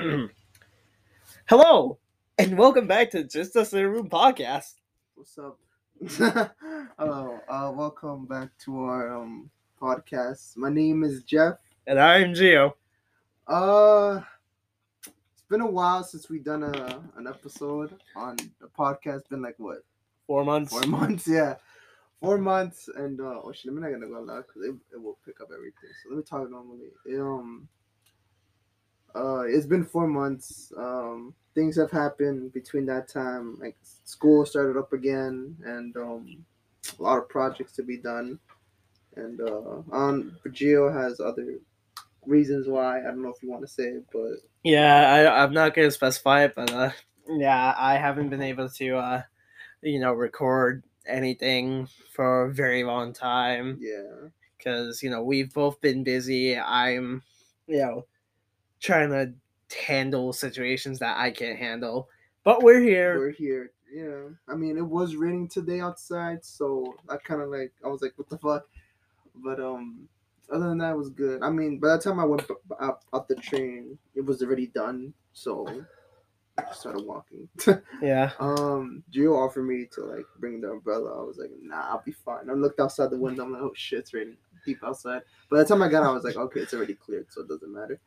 Hello, and welcome back to Just Us in a Room podcast. What's up? Hello. Uh, welcome back to our um podcast. My name is Jeff. And I'm Geo. Uh, it's been a while since we've done a an episode on the podcast. Been like what Four months. four months? Yeah, four months. And uh, oh shit, I'm not gonna go loud because it, it will pick up everything. So let me talk normally. Um, uh, it's been four months. Um, things have happened between that time. Like school started up again, and um, a lot of projects to be done. And uh, on Gio has other reasons why. I don't know if you want to say it, but Yeah, I, I'm not to specify it, but uh, yeah, I haven't been able to, uh, you know, record anything for a very long time yeah, because, you know, we've both been busy. I'm, you know, trying to handle situations that I can't handle. But we're here. we're here. Yeah, I mean it was raining today outside, so I kind of like I was like, what the fuck? But um, other than that, it was good. I mean, by the time I went out, out the train, it was already done, so I just started walking. yeah. um, Gio offered me to like bring the umbrella. I was like, nah, I'll be fine. I looked outside the window. I'm like, oh shit, it's raining deep outside. By the time I got out, I was like, okay, it's already cleared, so it doesn't matter.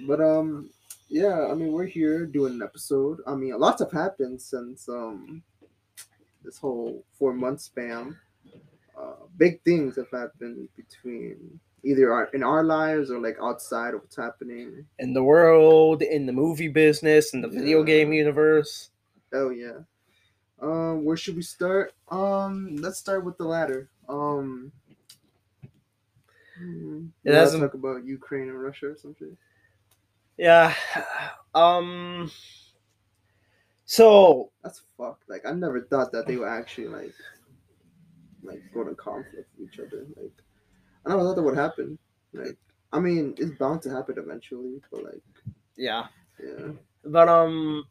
But um, yeah, I mean, we're here doing an episode. I mean, lots have happened since um this whole four month span. Uh, big things have happened between either our, in our lives or like outside of what's happening. In the world, in the movie business, in the video game universe. Oh yeah. Um, where should we start? Um, let's start with the latter. Um, hmm, it hasn't talk about Ukraine and Russia or something. Yeah. Um. So That's fucked. Like I never thought that they would actually like, like go to conflict with each other. Like I never thought that would happen. Like I mean, it's bound to happen eventually, but like yeah, yeah, but um,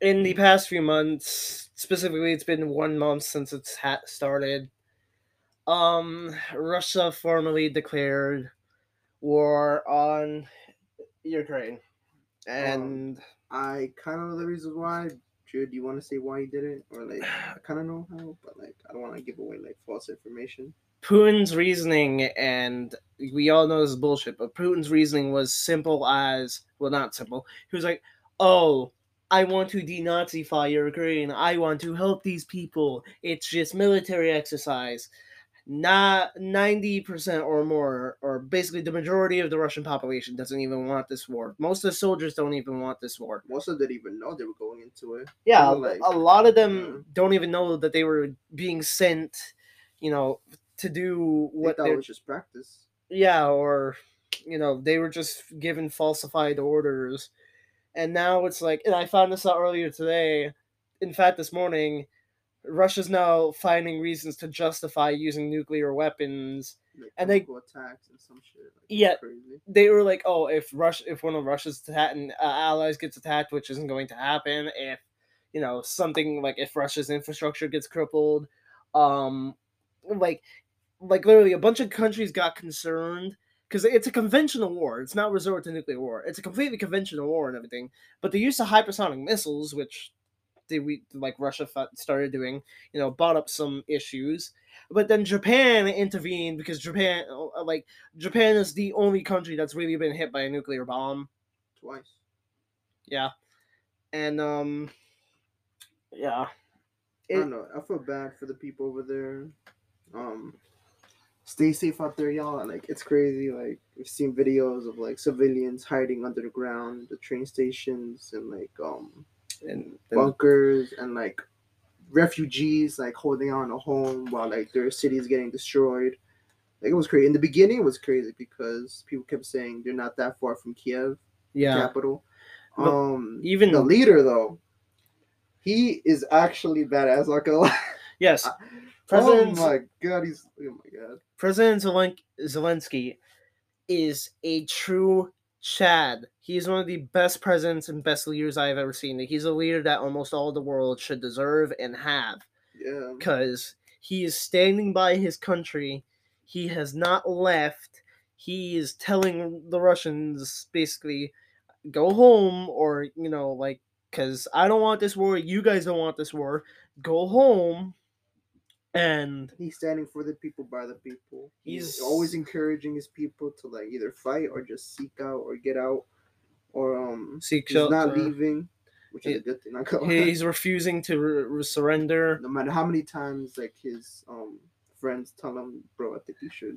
in the past few months, specifically, it's been one month since it's ha- started. Um, Russia formally declared war on Ukraine, um, and I kind of know the reasons why. Drew, do you want to say why he did it, or like I kind of know how, but like I don't want to give away like false information. Putin's reasoning, and we all know this is bullshit, but Putin's reasoning was simple as well, not simple. He was like, "Oh, I want to denazify Ukraine. I want to help these people. It's just military exercise." Not ninety percent or more, or basically the majority of the Russian population doesn't even want this war. Most of the soldiers don't even want this war. Most of them didn't even know they were going into it. Yeah, like, a lot of them yeah. don't even know that they were being sent, you know, to do what it was just practice. yeah or you know they were just given falsified orders and now it's like and i found this out earlier today in fact this morning russia's now finding reasons to justify using nuclear weapons Like, And they- attacks and some shit. Like, Yeah. crazy. they were like oh if russia if one of russia's attack- uh, allies gets attacked which isn't going to happen if you know something like if russia's infrastructure gets crippled um like like literally a bunch of countries got concerned because it's a conventional war it's not resort to nuclear war it's a completely conventional war and everything but the use of hypersonic missiles which they, we like russia started doing you know brought up some issues but then japan intervened because japan uh, like japan is the only country that's really been hit by a nuclear bomb Twice. yeah and um yeah I don't know. I feel bad for the people over there. Um, stay safe out there, y'all. Like it's crazy. Like we've seen videos of like civilians hiding under the ground, the train stations, and like um and, and bunkers, and like refugees like holding on a home while like their city is getting destroyed. Like it was crazy. In the beginning, it was crazy because people kept saying they're not that far from Kiev, yeah capital. But Um, even- the leader though, he is actually badass. Not gonna lie. yes Oh president my god, he's oh my god. president Zelen- zelensky is a true chad he's one of the best presidents and best leaders i've ever seen he's a leader that almost all the world should deserve and have Yeah. because he is standing by his country. He has not left. He is telling the Russians basically, go home or you know like because I don't want this war. You guys don't want this war. Go home. And He's standing for the people by the people. He's, He's- always encouraging his people to like either fight or just seek out or get out, or um, seek he's not leaving, which is a good thing. He's refusing to re- re- surrender. no matter how many times like his um friends tell him, bro, I think you should,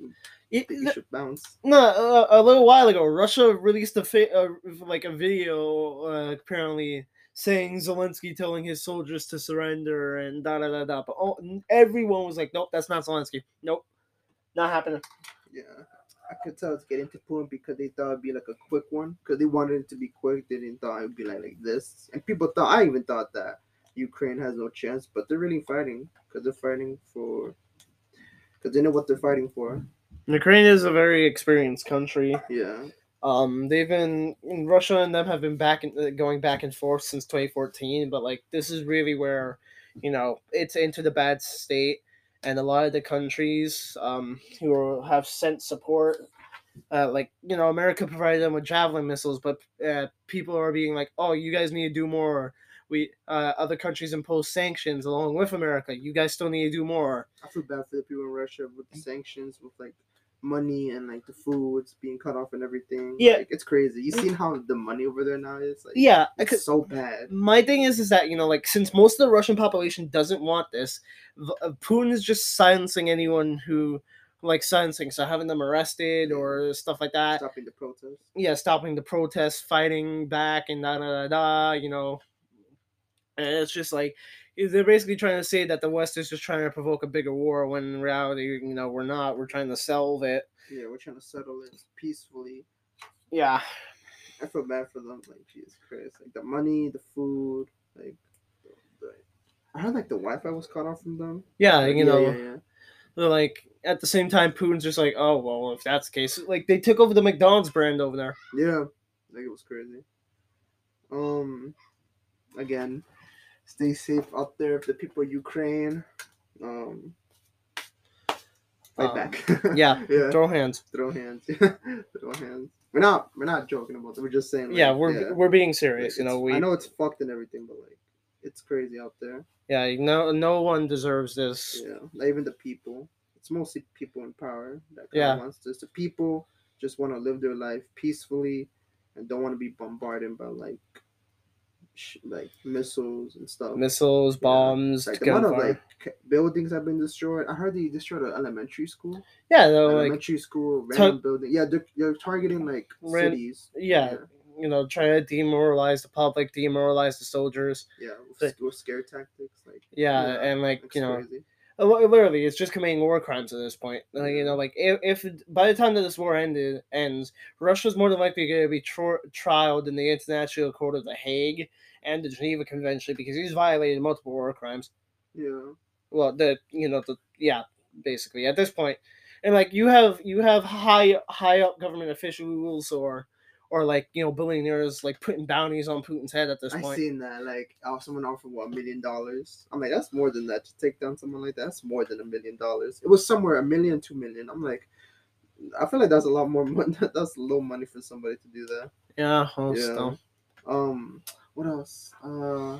It- think you should bounce. No, uh, a little while ago, Russia released a fi- uh, like a video uh, apparently saying Zelensky telling his soldiers to surrender and da da da da. But all, everyone was like, "Nope, that's not Zelensky. Nope, not happening." Yeah, I could tell it's getting to point because they thought it'd be like a quick one because they wanted it to be quick. They didn't thought it'd be like like this, and people thought I even thought that Ukraine has no chance, but they're really fighting because they're fighting for because they know what they're fighting for. Ukraine is a very experienced country. Yeah, Um, they've been Russia and them have been back and uh, going back and forth since 2014. But like, this is really where, you know, it's into the bad state, and a lot of the countries um who have sent support, uh, like you know, America provided them with javelin missiles, but uh, people are being like, oh, you guys need to do more. We uh, other countries impose sanctions along with America. You guys still need to do more. I feel bad for the people in Russia with the sanctions, with like money and like the foods being cut off and everything. Yeah. like, it's crazy. You seen how the money over there now is? Like, Yeah, it's so bad. my thing is is that you know like since most of the russian population doesn't want this uh, putin is just silencing anyone who like silencing so having them arrested or stuff like that Stopping the protests. yeah stopping the protests fighting back and da da da da you know and it's just like they're basically trying to say that the west is just trying to provoke a bigger war when in reality you know we're not we're trying to solve it Yeah, we're trying to settle it peacefully. yeah I feel bad for them. Like Jesus Christ, like the money, the food, like. The, I heard like the Wi-Fi was cut off from them. yeah you know yeah, yeah. They're like at the same time, Putin's just like, oh well, if that's the case, like they took over the McDonald's brand over there. Yeah, like it was crazy. Um, again, stay safe out there. If the people of Ukraine, um, fight Um, back. yeah, yeah. Throw hands. Throw hands. Throw hands. We're not. We're not joking about it. We're just saying. Like, yeah, we're we're being serious. like, you know, we I know it's fucked and everything, but like, it's crazy out there. yeah, no no one deserves this. Yeah, not even the people. It's mostly people in power that kind Yeah. of wants this. The people just want to live their life peacefully and don't want to be bombarded by like like missiles and stuff. Missiles, Yeah. bombs, like the amount of like buildings have been destroyed. I heard they destroyed an elementary school. yeah, like elementary school, random building. Yeah, they're, they're targeting like Ran- cities. yeah, you know, trying to demoralize the public, demoralize the soldiers. yeah, with, But- with scare tactics. Like Yeah, Yeah, and like you know, crazy. Uh, li- Literally, it's just committing war crimes at this point. Like, you know, like if, if by the time that this war ended ends, Russia's more than likely going to be tr- trialed in the International Court of the Hague and the Geneva Convention because he's violated multiple war crimes. Yeah, Well, the you know the yeah, basically at this point, and like you have you have high high up government officials or or like you know billionaires like putting bounties on Putin's head at this I point. I've seen that. Like, oh, someone offered what a million dollars. I'm like, that's more than that to take down someone like that. That's more than a million dollars. It was somewhere a million, two million. I'm like, I feel like that's a lot more money. that's low money for somebody to do that. Yeah, Yeah. still. Um, what else? Uh,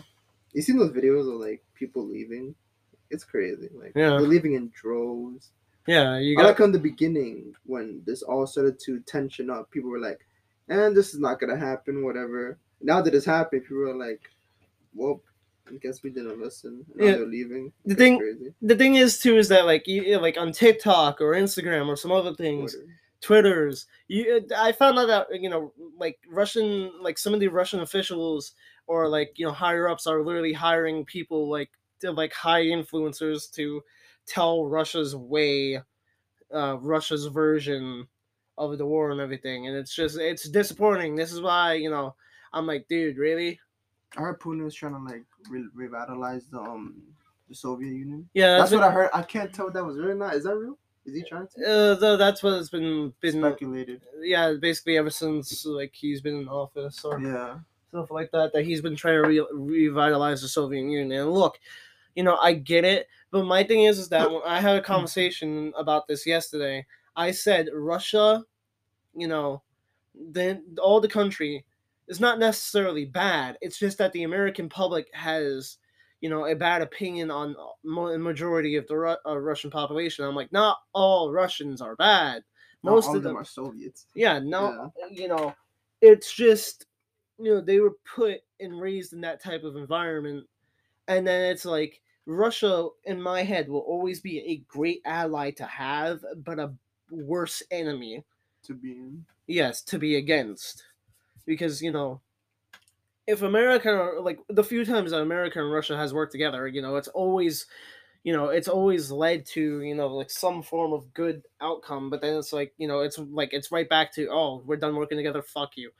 you seen those videos of like people leaving? It's crazy. Like, Yeah. they're leaving in droves. yeah. You I got like in the beginning when this all started to tension up. People were like, "And this is not gonna happen." Whatever. Now that it's happened, people are like, "Well, I guess we didn't listen." Now Yeah. they're leaving. The It's thing- crazy. the thing is too is that like you like on TikTok or Instagram or some other things, Twitter. Twitters. You, I found out that you know, like Russian, like some of the Russian officials or like you know higher ups are literally hiring people like to, like high influencers to tell Russia's way, uh, Russia's version of the war and everything, and it's just it's disappointing. This is why you know I'm like, dude, really? I heard Putin was trying to like re- revitalize the um the Soviet Union. Yeah, That's that's, what I heard. I can't tell if that was real or not. Is that real? Is he trying to? Uh, th- that's what it's been been Speculated. yeah, basically ever since like he's been in office or Yeah. stuff like that, that he's been trying to re- revitalize the Soviet Union. And look, you know, I get it, but my thing is, is that when I had a conversation about this yesterday, I said Russia, you know, then all the country is not necessarily bad. It's just that the American public has, you know, a bad opinion on mo- majority of the Ru- uh, Russian population. I'm like, not all Russians are bad. Most of them, are Soviets. yeah, no, you know, it's just, you know, they were put and raised in that type of environment, and then it's like Russia, in my head, will always be a great ally to have, but a worse enemy To be in. yes to be against. Because you know if america like the few times that america and russia has worked together you know it's always you know it's always led to you know like some form of good outcome. But then it's like you know it's like it's right back to oh we're done working together. Fuck you.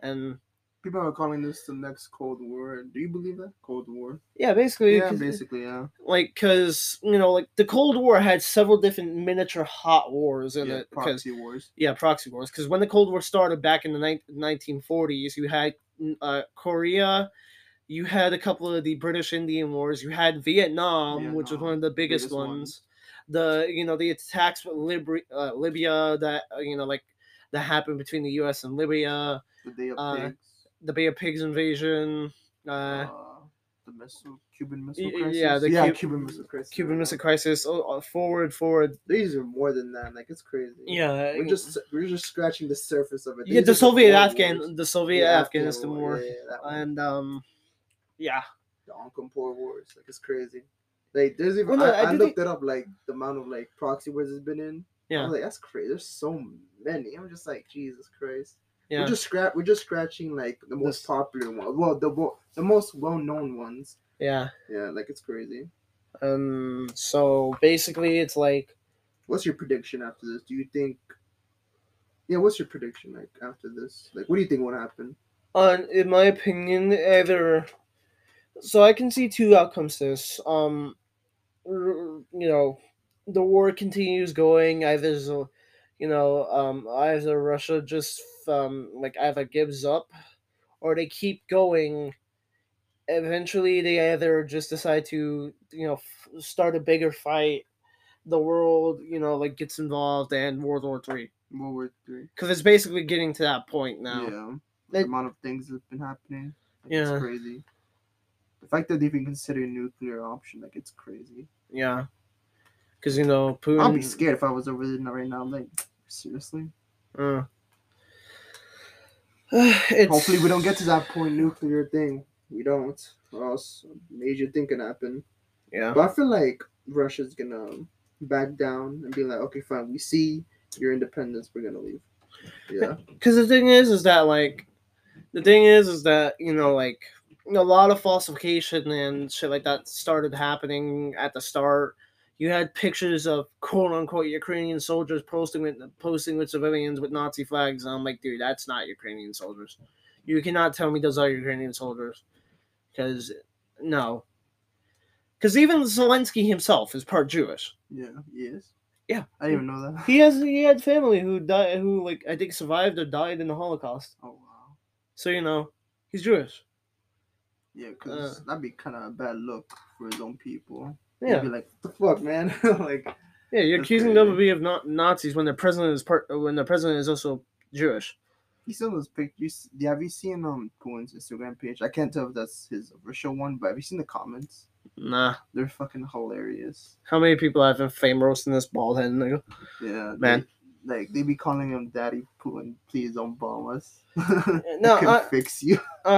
And People are calling this the next Cold War. Do you believe that? Cold War. yeah basically Yeah, basically, yeah. like because you know like the cold war had several different miniature hot wars in yeah it proxy wars. yeah proxy wars because when the cold war started back in the nin- 1940s you had mm, uh, korea you had a couple of the british indian wars you had vietnam, which was one of the biggest, biggest ones. ones. the you know the attacks with Libri- uh, libya that uh, you know like that happened between the us and libya The Day of uh, Pigs. The bay of pigs invasion uh, Uh, the missile, Cuban Missile Crisis. yeah, the yeah, Cu- Cuban Missile Crisis. cuban missile crisis oh, uh, forward forward These are more than that. Like it's crazy. yeah We're just we're just scratching the surface of it. yeah the soviet afghan Wars. the soviet Yeah, afghanistan War, war Yeah, yeah, and um yeah the Onkampor Wars. Like it's crazy. Like there's even Well, no, I, I I looked think- it up. Like the amount of like proxy wars has been in. I yeah like, that's crazy. There's so many. I'm just like, Jesus Christ. Yeah We're just scrap. We're just scratching like the most This- popular one. Well, the the most well known ones. yeah Yeah, like it's crazy. Um. So basically, it's like What's your prediction after this? Do you think? Yeah, what's your prediction like after this? Like, what do you think will happen? on in my opinion, either. So I can see two outcomes to this. Um, you know, the war continues going. Either, there's a- you know, um, either Russia just um like either gives up, or they keep going. Eventually, they either just decide to you know f- start a bigger fight. The world, you know, like gets involved, and World War Three. World War Three. because it's basically getting to that point now. Yeah, the amount of things that's been happening. Like, Yeah. it's crazy. The fact that they even consider a nuclear option, like it's crazy. Yeah, because you know Putin. I'll be scared if I was over there right now. I'm like, seriously. Uh, Hopefully, we don't get to that point nuclear thing. We don't, or else a major thing can happen. Yeah, But I feel like Russia's gonna back down and be like, okay, fine, we see your independence, we're gonna leave. Yeah, because the thing is, is that like, the thing is, is that you know like a lot of falsification and shit like that started happening at the start. You had pictures of quote unquote Ukrainian soldiers posting with posting with civilians with Nazi flags. And I'm like, dude, that's not Ukrainian soldiers. You cannot tell me those are Ukrainian soldiers, because no. Because even Zelensky himself is part Jewish. yeah, he is. Yeah. I didn't even know that. He has he had family who died who like I think survived or died in the Holocaust. Oh wow. So you know he's Jewish. Yeah, because Uh. that'd be kind of a bad look for his own people. Yeah, be like, what the fuck, man? like, yeah. You're accusing. WB of not Nazis when the president is part when the president is also Jewish. you saw those pictures. Have you seen um Putin's Instagram page? I can't tell if that's his official one, but have you seen the comments? Nah. They're fucking hilarious. How many people have been fame roasting this bald head nigga? Yeah, Man. They, like they be calling him Daddy Putin. Please don't bomb us. No, I can I- fix you. Uh,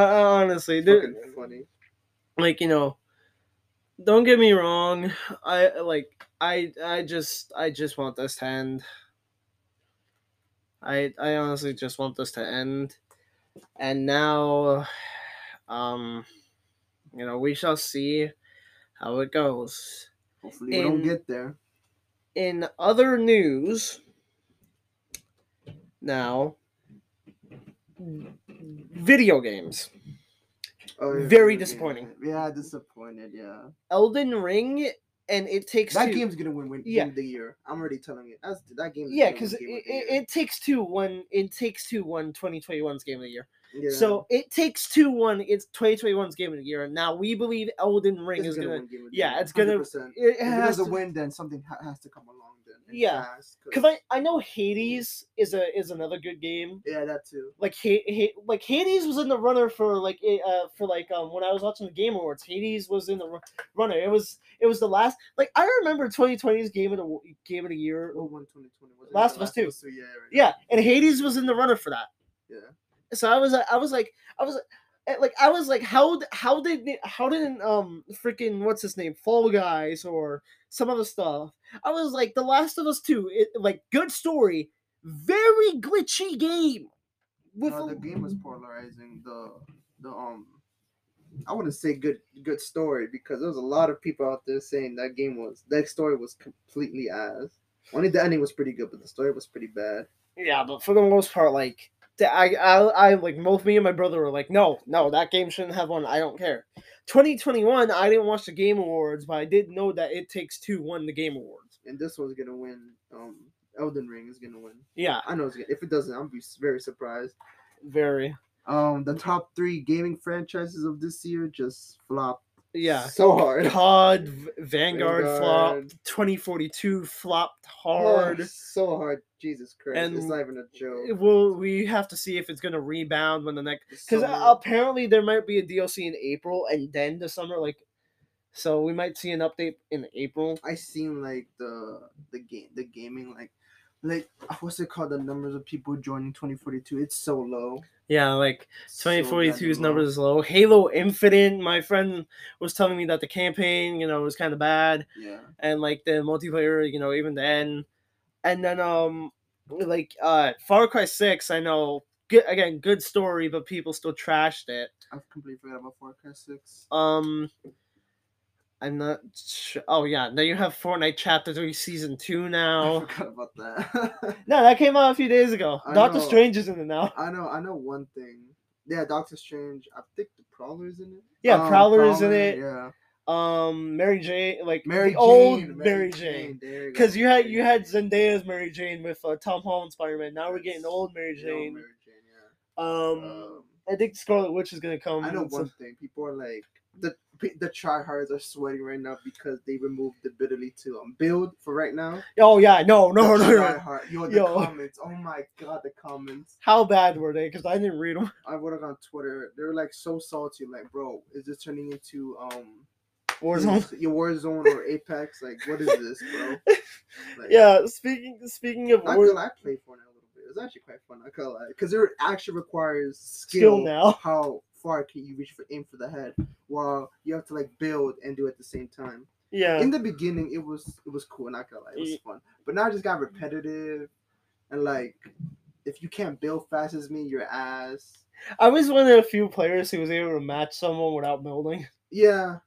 honestly, dude. funny. like you know, don't get me wrong. I like I I just I just want this to end. I I honestly just want this to end, and now, um, you know, we shall see how it goes. Hopefully we don't get there. In other news, now, video games. Oh, Very yeah, disappointing. Yeah, disappointed. Yeah, Elden Ring, and it takes that two. game's gonna win, win Yeah. of the year. I'm already telling you. That's that game. Yeah, because it, game of the it, it takes two one it takes two one 2021's game of the year. Yeah. So it takes two one it's 2021's game of the year. And now we believe Elden Ring It's is gonna, win game of the yeah, it's gonna- 100%. it If it has doesn't to, win, then something ha- has to come along. Yeah, fast, Cause I, I know Hades is a is another good game. yeah, that too. Like ha- ha- like Hades was in the runner for like eh, uh for like um when I was watching the Game Awards. Hades was in the ru- runner. It was it was the last like I remember 2020's game of the game of the year. What one 2020 was? Last of Us two. Yeah, right. Yeah, and Hades was in the runner for that. Yeah. So I was like, I was like, I was like, I was like, how how did how did um freaking what's his name Fall Guys or some other stuff? I was like, The Last of Us Two, it, like good story, very glitchy game. With No, the game was polarizing. The the um, I wouldn't say good good story because there was a lot of people out there saying that game was that story was completely ass. Only the ending was pretty good, but the story was pretty bad. yeah, but for the most part, like. I, I, I like both me and my brother were like, no, no, that game shouldn't have one. I don't care. 2021, I didn't watch the Game Awards, but I did know that It Takes Two won the Game Awards. And this one's gonna win. Um, Elden Ring is gonna win. Yeah, I know it's gonna. If it doesn't, I'll be very surprised. very. Um, the top three gaming franchises of this year just flopped. Yeah. so hard. COD, Vanguard, Vanguard. flopped. 2042 flopped Oh, hard. so hard. Jesus Christ! And it's not even a joke. Well, we have to see if it's gonna rebound when the next. Because summer. apparently there might be a DLC in April and then the summer, like. So we might see an update in April. I seen like the the game the gaming like like what's it called the numbers of people joining 2042 it's so low Yeah, like So 2042's goddamn low. numbers is low. Halo Infinite, my friend was telling me that the campaign, you know, was kind of bad. yeah and like the multiplayer, you know, even then. And then um like uh Far Cry 6, I know good again, good story, but people still trashed it. I've completely forgot about Far Cry 6 Um I'm not sure. Oh yeah, now you have Fortnite Chapter 3 Season 2 I now. forgot about that no, that came out a few days ago. I Doctor know. Strange is in it now. I know I know one thing yeah Doctor Strange I think the Prowler's in it Yeah, Um, Prowler is in it. yeah Um Mary Jane like Mary the old Jane, Mary Jane. Because go, you had you had Jane. Zendaya's Mary Jane with uh, Tom Holland Spider Man. Now we're getting old Mary The old Jane. Mary Jane yeah Um, Um, I think Scarlet Witch is gonna come. I know one thing. People are like the the tryhards are sweating right now because they removed the ability to um build for right now. Oh yeah, no, no, The no, no. Yo, the Yo. comments. Oh my god, the comments. How bad were they? Because I didn't read them. I wrote it on Twitter. They were like so salty. Like, bro, is this turning into um Warzone. your Warzone or Apex? Like, what is this, bro? Like, Yeah. Speaking speaking of Not War, I Fortnite a little bit. It's actually quite fun. I can't lie, because it actually requires Skill skill. now. How far can you reach for aim for the head, while you have to like build and do it at the same time. yeah, In the beginning, it was it was cool. Not gonna lie, it was fun. But now it just got repetitive, and like, if you can't build fast as me, your ass. I was one of the few players who was able to match someone without building. Yeah,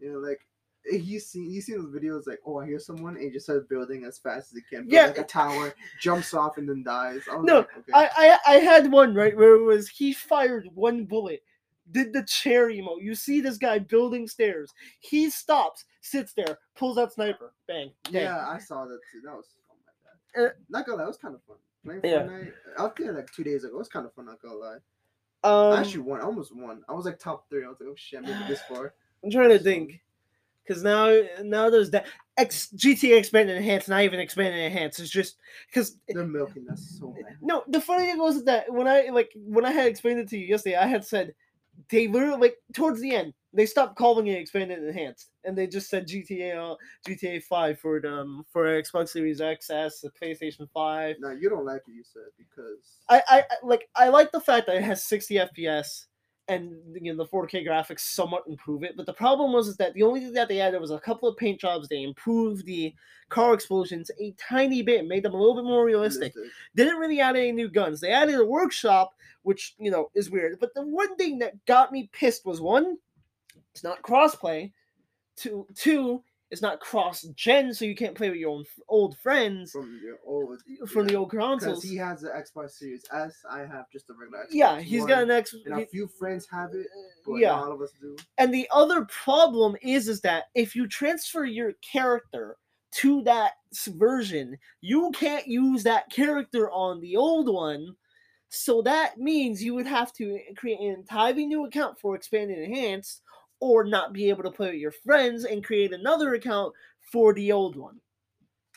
you know, like. You see, you see those videos like, oh, I hear someone, and he just starts building as fast as he can. Yeah. like a tower, jumps off, and then dies. I No, like, okay. I, I I had one right where it was he fired one bullet, did the chair emote. You see this guy building stairs. He stops, sits there, pulls out sniper, bang. Yeah, I saw that too. That was oh my Uh, not gonna lie, it was kind of fun. Playing Yeah. Fortnite, I it like two days ago. It was kind of fun. Not gonna lie. Um, I actually won. I almost won. I was like top three. I was like, oh shit, I made it this far. I'm trying to think. Because now, now there's that X GTA expanded enhanced, not even expanded enhanced. It's just because They're milking us so bad. no. The funny thing was that when I like when I had explained it to you yesterday, I had said they literally like towards the end they stopped calling it expanded and enhanced, and they just said GTA uh, GTA Five for the, um for Xbox Series XS, the PlayStation Five. Now you don't like it, you said, because I, I I- like I like the fact that it has 60 FPS and you know the 4K graphics somewhat improve it. But the problem was is that the only thing that they added was a couple of paint jobs. They improved the car explosions a tiny bit, made them a little bit more realistic. realistic. Didn't really add any new guns. They added a workshop, which you know is weird. But the one thing that got me pissed was one, it's not crossplay. Two, two, it's not cross gen, so you can't play with your own old friends from your old from the old consoles. he has the Xbox Series S. I have just a regular Xbox. yeah, he's got an X. And a few friends have it, but yeah, not all of us do. and the other problem is is that if you transfer your character to that version, you can't use that character on the old one. So that means you would have to create an entirely new account for expanded and enhanced, or not be able to play with your friends and create another account for the old one.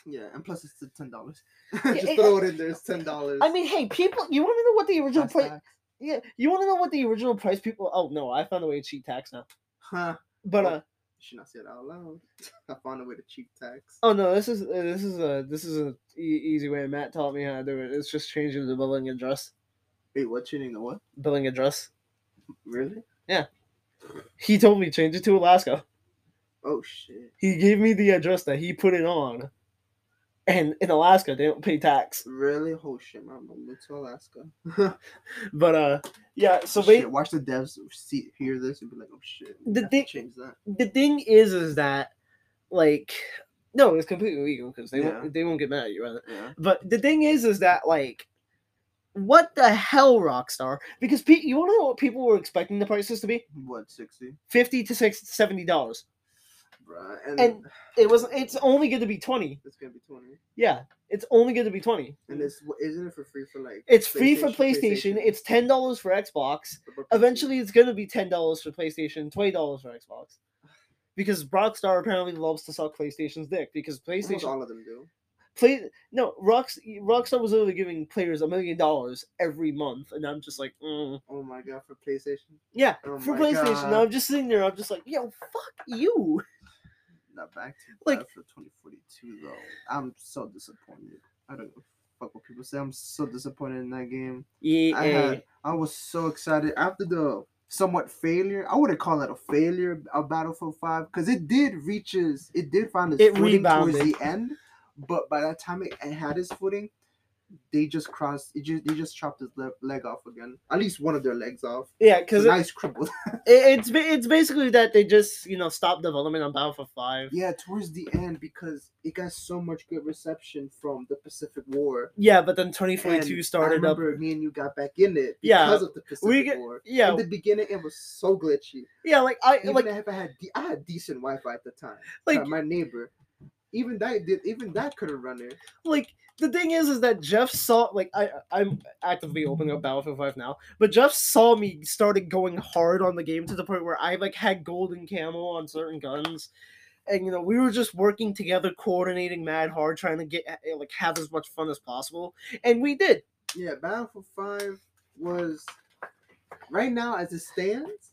Yeah, and plus it's ten dollars. Just it- throw it in there. It's ten dollars. I mean, hey, people, you want to know what the original price? Yeah, you want to know what the original price people? Oh no, I found a way to cheat tax now. Huh? But What? uh, You should not say it out loud. I found a way to cheat tax. oh no, this is uh, this is a this is a e- easy way. Matt taught me how to do it. It's just changing the billing address. Wait, what changing the what? Billing address. Really? He told me change it to Alaska. Oh shit. He gave me the address that he put it on. And in Alaska, they don't pay tax. Really? Oh shit, man. I'm moving to Alaska. But uh, yeah. So shit, wait, watch the devs see hear this and be like, oh shit. The thing- change that. the thing is, is that like, no, it's completely legal because they Yeah. won't they won't get mad at you. Right? Yeah. But the thing is, is that like, what the hell, Rockstar? Because pe- you want to know what people were expecting the prices to be? What sixty? Fifty to six seventy dollars. Right. And, And- It was. It's only going to be twenty. it's gonna be twenty. Yeah, it's only going to be twenty. And it's isn't it for free for like? It's free for PlayStation. It's ten dollars for Xbox. But for PC Eventually, it's going to be ten dollars for PlayStation, twenty dollars for Xbox. Because Rockstar apparently loves to suck PlayStation's dick. Because Almost PlayStation all of them do. Play no Rocks Rockstar was literally giving players a million dollars every month, and I'm just like, mm. Oh my god, for PlayStation. yeah, Oh for PlayStation. I'm just sitting there. I'm just like, yo, fuck you. Not back to Like- for 2042 though. I'm so disappointed. I don't a fuck what people say. I'm so disappointed in that game. EA. I had I was so excited after the somewhat failure. I wouldn't call it a failure of Battlefield 5 because it did reaches it did find its It footing towards rebounded. the end. But by that time it, it had its footing, they just crossed. It just they just chopped his le- leg off again. At least one of their legs off. yeah, because a nice cripple. it, it's it's basically that they just you know stopped development on Battlefield Five. yeah, towards the end because it got so much good reception from the Pacific War. Yeah, but then 2042 And started I up. remember me and you got back in it Yeah, because of the Pacific we get- War. Yeah, In the beginning, it was so glitchy. yeah, like I Even like if I had de- I had decent Wi-Fi at the time. like Like my neighbor, even that did even that could have run it. like the thing is is that Jeff saw like I I'm actively opening up Battlefield 5 now, but Jeff saw me started going hard on the game to the point where I like had golden camo on certain guns. And you know, we were just working together, coordinating mad hard, trying to get eh, like have as much fun as possible. And we did. Yeah, Battlefield Five was right now as it stands.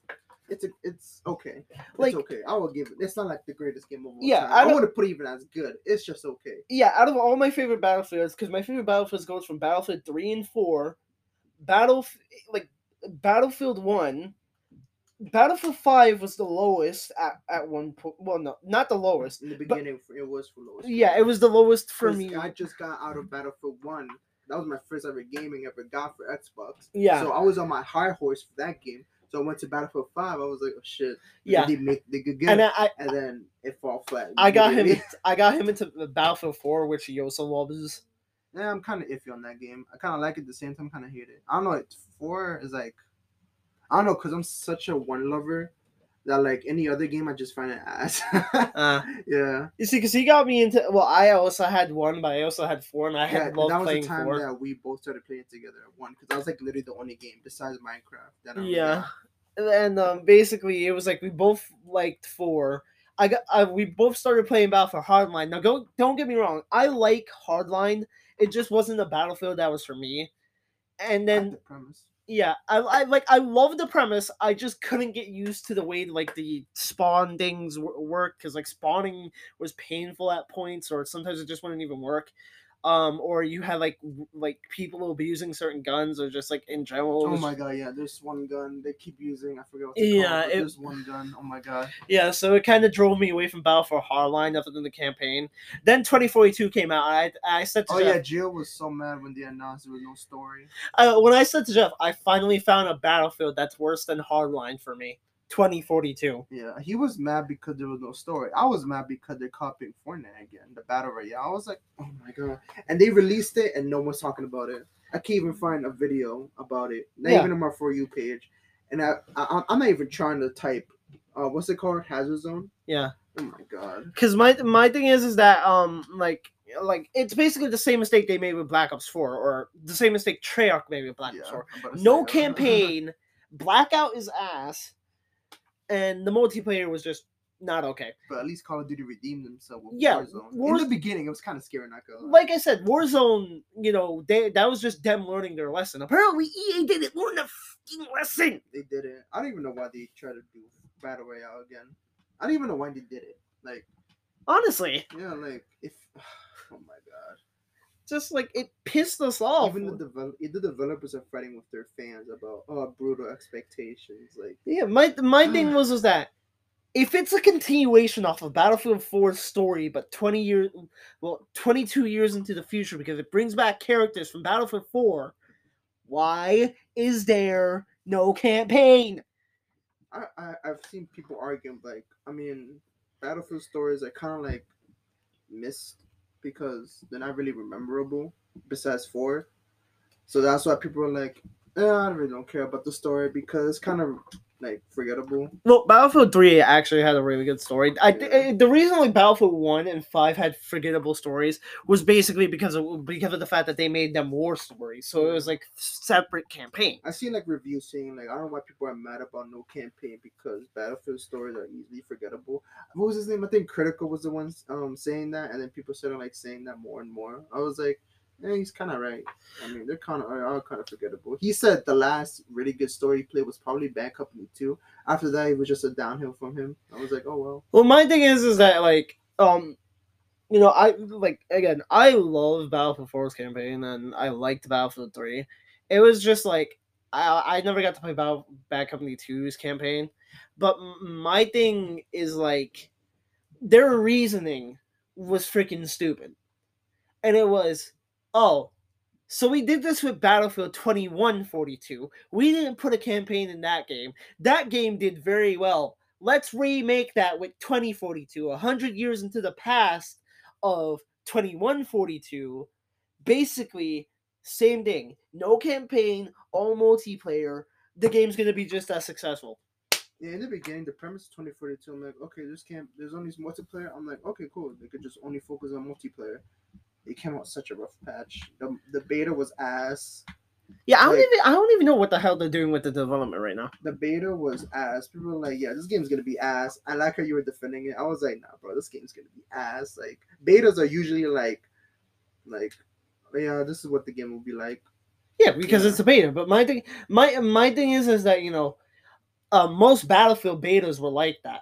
It's a, it's okay. Like- it's okay. I will give it. It's not like the greatest game of all Yeah, time. I I, don't- want to put it even as good. It's just okay. Yeah, out of all my favorite battlefields, because my favorite battlefields goes from Battlefield 3 and 4, Battle like Battlefield 1, Battlefield 5 was the lowest at, at one point. Well, no, not the lowest. In the But- beginning, it was for lowest. Yeah, it was the lowest for me. I just got out of Battlefield One. That was my first ever gaming ever got for Xbox. Yeah, So I was on my high horse for that game. So I went to Battlefield Five. I was like, oh shit. yeah. They make the good get And. I, and then it fall flat. I got him. I got him into Battlefield 4, which also loves. Yeah, I'm kind of iffy on that game. I kind of like it at the same time, kind of hate it. I don't know. Four is like, I don't know, cause I'm such a one lover that like any other game, I just find it ass. Uh, yeah, you see, because he got me into. Well, I also had one, but I also had four, and I yeah. had That loved was playing the time four. that we both started playing together at one, cause that was like literally the only game besides Minecraft. That I Yeah. and um, basically it was like we both liked four. I got I, we both started playing Battlefield Hardline. Now go don't get me wrong, I like Hardline. It just wasn't a battlefield that was for me. And then the premise. Yeah, I, I like I love the premise. I just couldn't get used to the way like the spawn things w- work because like spawning was painful at points, or sometimes it just wouldn't even work. Um, or you had like like people abusing certain guns, or just like in general. Oh my god, yeah. There's one gun they keep using. I forget what Yeah, called. it- there's one gun. Oh my god. Yeah, so it kind of drove me away from Battlefield Hardline other than the campaign. Then 2042 came out. I I said to Oh Jeff, yeah, Jill was so mad when they announced there was no story. uh, when I said to Jeff, I finally found a Battlefield that's worse than Hardline for me. 2042. Yeah, he was mad because there was no story. I was mad because they're copying Fortnite again, the battle royale. I was like, oh my god! And they released it, and no one's talking about it. I can't even find a video about it, not Yeah. even on my for you page. And I, I, I'm not even trying to type. Uh, what's it called? Hazard Zone. Yeah, Oh my god. because my my thing is is that um like like it's basically the same mistake they made with Black Ops 4 or the same mistake Treyarch made with Black Yeah, Ops 4. I'm about to No campaign, Blackout is ass, and the multiplayer was just not okay. But at least Call of Duty redeemed themselves with Yeah, Warzone. In the beginning, it was kind of scary. Not gonna. Like I said, Warzone, you know, they that was just them learning their lesson. Apparently, EA didn't learn the fucking lesson. they did it. I don't even know why they tried to do battle royale again. I don't even know why they did it. Like, Honestly, yeah, like if. Oh my god. Just like it pissed us off. Even the develop, the developers are fighting with their fans about oh brutal expectations. Like, Yeah, my my thing was was that if it's a continuation off of Battlefield 4's story, but 20 years, well, 22 years into the future, because it brings back characters from Battlefield 4, why is there no campaign? I, I I've seen people arguing like I mean Battlefield stories are kind of like missed because they're not really memorable besides four. So that's why people are like, eh, I really don't care about the story because it's kind of like forgettable. Well, Battlefield 3 actually had a really good story. I th- Yeah. eh, the reason like Battlefield 1 and 5 had forgettable stories was basically because of because of the fact that they made them war stories. So it was like separate campaign. I seen like reviews saying like I don't know why people are mad about no campaign because Battlefield stories are easily forgettable. What was his name? I think Critikal was the one um saying that, and then people started like saying that more and more. I was like, yeah, he's kind of right. I mean, they're kind of are kind of forgettable. He said the last really good story he played was probably Bad Company Two. After that, it was just a downhill from him. I was like, oh well. Well, my thing is, is that like, um, you know, I like again, I love Battlefield 4's campaign, and I liked Battlefield 3. It was just like I I never got to play Battle Bad Company 2's campaign, but my thing is like their reasoning was freaking stupid, and it was, oh. So we did this with Battlefield 2142. We didn't put a campaign in that game. That game did very well let's remake that with 2042 100 years into the past of 2142 basically same thing no campaign all multiplayer the game's going to be just as successful Yeah, in the beginning, the premise of 2042, I'm like, okay, this can't. There's only multiplayer. I'm like, okay, cool. They could just only focus on multiplayer. It came out such a rough patch. The, the beta was ass. yeah i don't even i don't even know what the hell they're doing with the development right now The beta was ass. People were like, yeah, this game's gonna be ass. I like how you were defending it. I was like, nah, bro, this game's gonna be ass. Like betas are usually like, like, yeah, this is what the game will be like. yeah because Yeah. it's a beta but my thing my my thing is is that you know uh, most battlefield betas were like that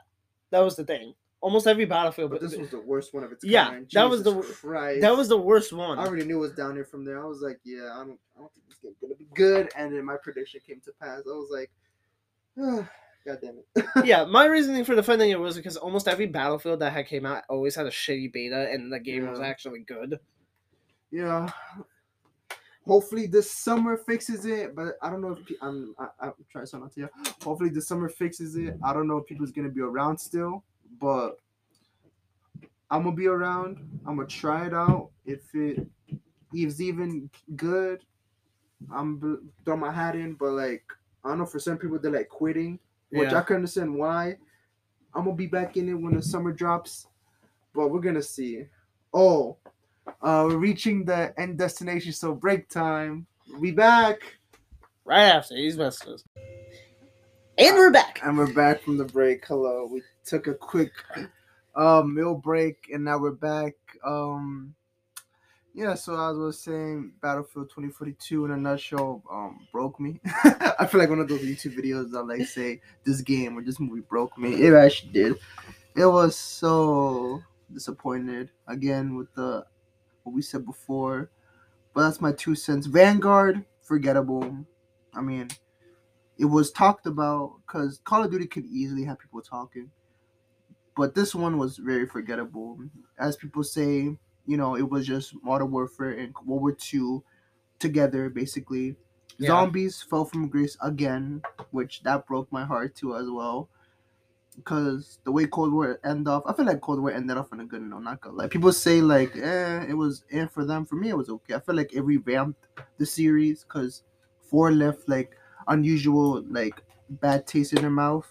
that was the thing almost every battlefield But be- this was the worst one of its Yeah, kind. that was the Christ. that was the worst one I already knew it was down here from there. I was like, yeah, I don't, I don't think this game's gonna be good. And then my prediction came to pass. I was like, God damn it. yeah, my reasoning for defending it was because almost every battlefield that had came out always had a shitty beta, and the game was actually good. yeah. Hopefully this summer fixes it, but I don't know if pe- I'm. I, I'm trying to sound out to you. Hopefully this summer fixes it. I don't know if people's gonna be around still, but I'm gonna be around. I'm gonna try it out. If it is even good, I'm throw my hat in. But like, I don't know. For some people, they're like quitting, which I Yeah. can understand why. I'm gonna be back in it when the summer drops, but we're gonna see. Oh, uh, we're reaching the end destination, so break time. Be back, Right after these messages, and we're back. and we're back from the break. Hello, we took a quick uh, meal break, and now we're back. Um, yeah, so as I was saying, Battlefield 2042 in a nutshell um, broke me. I feel like one of those YouTube videos that like say this game or this movie broke me. It actually did. It was so disappointed again with the what we said before. But that's my two cents. Vanguard, forgettable. I mean, it was talked about because Call of Duty could easily have people talking. But this one was very forgettable. As people say, you know, it was just Modern Warfare and World War II together, basically. Yeah. Zombies fell from grace again, which that broke my heart too as well. Because the way Cold War ended off, I feel like Cold War ended off on a good note. Not gonna lie. People say like, eh, it was in for them. For me, it was okay. I feel like it revamped the series because four left like unusual, like bad taste in their mouth.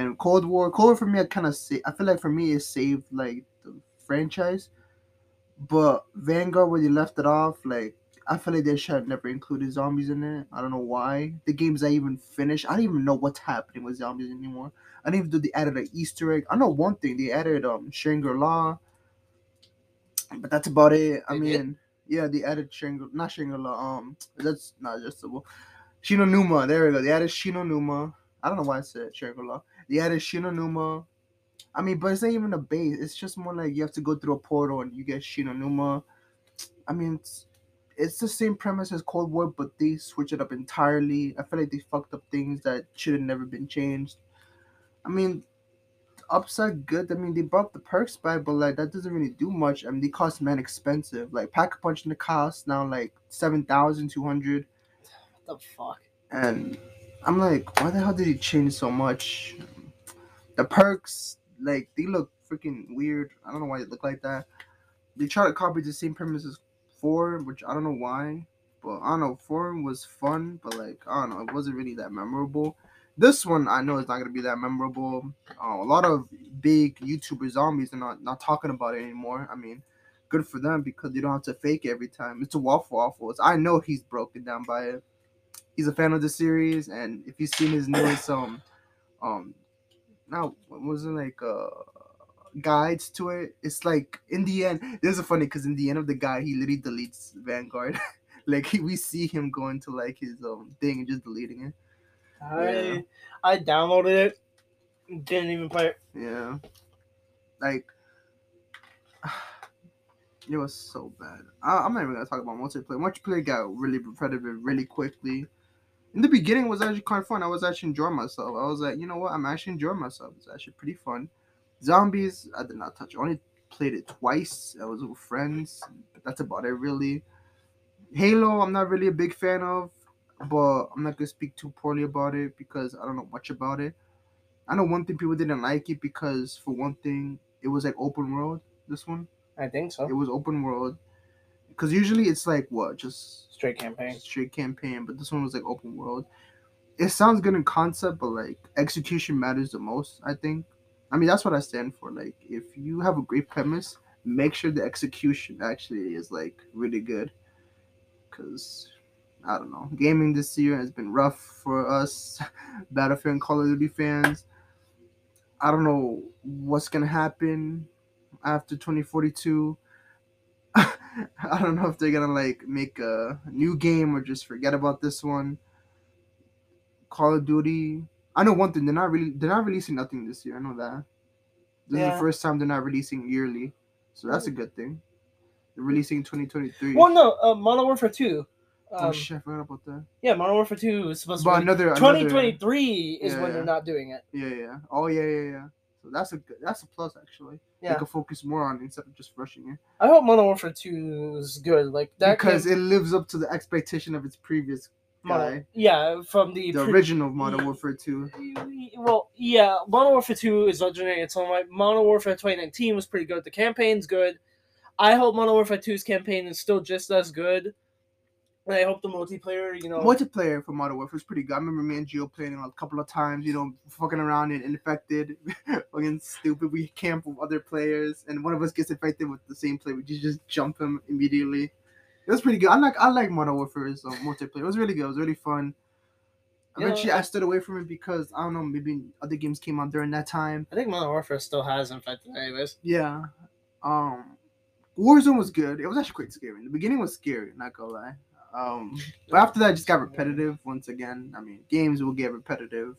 And Cold War, Cold War for me, I kind of say, I feel like for me, it saved like the franchise. But Vanguard, where you left it off, like I feel like they should have never included zombies in it. I don't know why. The games I even finished, I don't even know what's happening with zombies anymore. I didn't even do they added an Easter egg. I know one thing they added um Shangri La, but that's about it. I They mean, did? yeah, they added Shangri not Shangri La. Um, that's not adjustable. Shi No Numa. There we go. They added Shi No Numa. I don't know why I said Shangri La. They added Shi No Numa. I mean, but it's not even a base. It's just more like you have to go through a portal and you get Shi No Numa. I mean, it's, it's the same premise as Cold War, but they switch it up entirely. I feel like they fucked up things that should have never been changed. I mean, upside good. I mean, they brought the perks back, but like that doesn't really do much. I mean, they cost man expensive. Like pack a punch in the cost now like seven thousand two hundred, What the fuck? and I'm like, why the hell did he change so much? The perks, like they look freaking weird. I don't know why they look like that. They try to copy the same premise as four, which I don't know why. But I don't know. Four was fun, but like I don't know, it wasn't really that memorable. This one I know is not gonna be that memorable. Uh, a lot of big YouTuber zombies are not not talking about it anymore. I mean, good for them because they don't have to fake every time. It's a waffle waffles. I know he's broken down by it. He's a fan of the series, and if you've seen his newest um um now what was it like uh guides to it it's like in the end this is funny because in the end of the guy he literally deletes vanguard like he, we see him going to like his um thing and just deleting it I Yeah. I downloaded it. Didn't even play it. yeah like it was so bad I, i'm not even gonna talk about multiplayer multiplayer got really repetitive really quickly in the beginning it was actually kind of fun. I was actually enjoying myself. I was like you know what? I'm actually enjoying myself. It's actually pretty fun. Zombies i did not touch. I only played it twice. I was with friends but that's about it really. Halo i'm not really a big fan of but i'm not gonna speak too poorly about it because i don't know much about it. I know one thing people didn't like it because for one thing it was like open world this one. I think so. it was open world because usually it's like what just Straight campaign. straight campaign but this one was like open world. It sounds good in concept but like execution matters the most i think. I mean that's what i stand for like if you have a great premise make sure the execution actually is like really good. Because i don't know gaming this year has been rough for us battlefield and call of duty fans. I don't know what's gonna happen after 2042 I don't know if they're gonna like make a new game or just forget about this one. Call of Duty. I know one thing. They're not really. They're not releasing nothing this year. I know that. This is the first time they're not releasing yearly, so that's a good thing. They're releasing 2023. Well, no, uh, Modern Warfare Two. Um, oh shit! I forgot about that. Yeah, Modern Warfare Two is supposed But to be. another, another. 2023 is Yeah, when yeah. they're not doing it. Yeah, yeah. Oh yeah, yeah, yeah. So that's a good. That's a plus actually. Yeah. They can focus more on instead of just rushing it I hope Modern Warfare Two is good. Like that. because game- it lives up to the expectation of its previous Modern- guy, yeah, from the, the pre- original Modern Warfare 2. Well, yeah, Modern Warfare 2 is legendary its own right. Modern Warfare 2019 was pretty good. The campaign's good. I hope Modern Warfare 2's campaign is still just as good. And I hope the multiplayer, you know. Multiplayer for Modern Warfare is pretty good. I remember me and Gio playing a couple of times, you know, fucking around and infected. fucking stupid. We camp with other players, and one of us gets infected with the same player. We just, jump him immediately. It was pretty good. I like I like Modern Warfare's um, multiplayer. It was really good. It was really fun. Yeah. Eventually, I stood away from it because I don't know. Maybe other games came out during that time. I think Modern Warfare still has infected, anyways. Yeah. Um, Warzone was good. It was actually quite scary. The beginning was scary, not gonna lie. Um, but after that, it just got repetitive once again. I mean, games will get repetitive.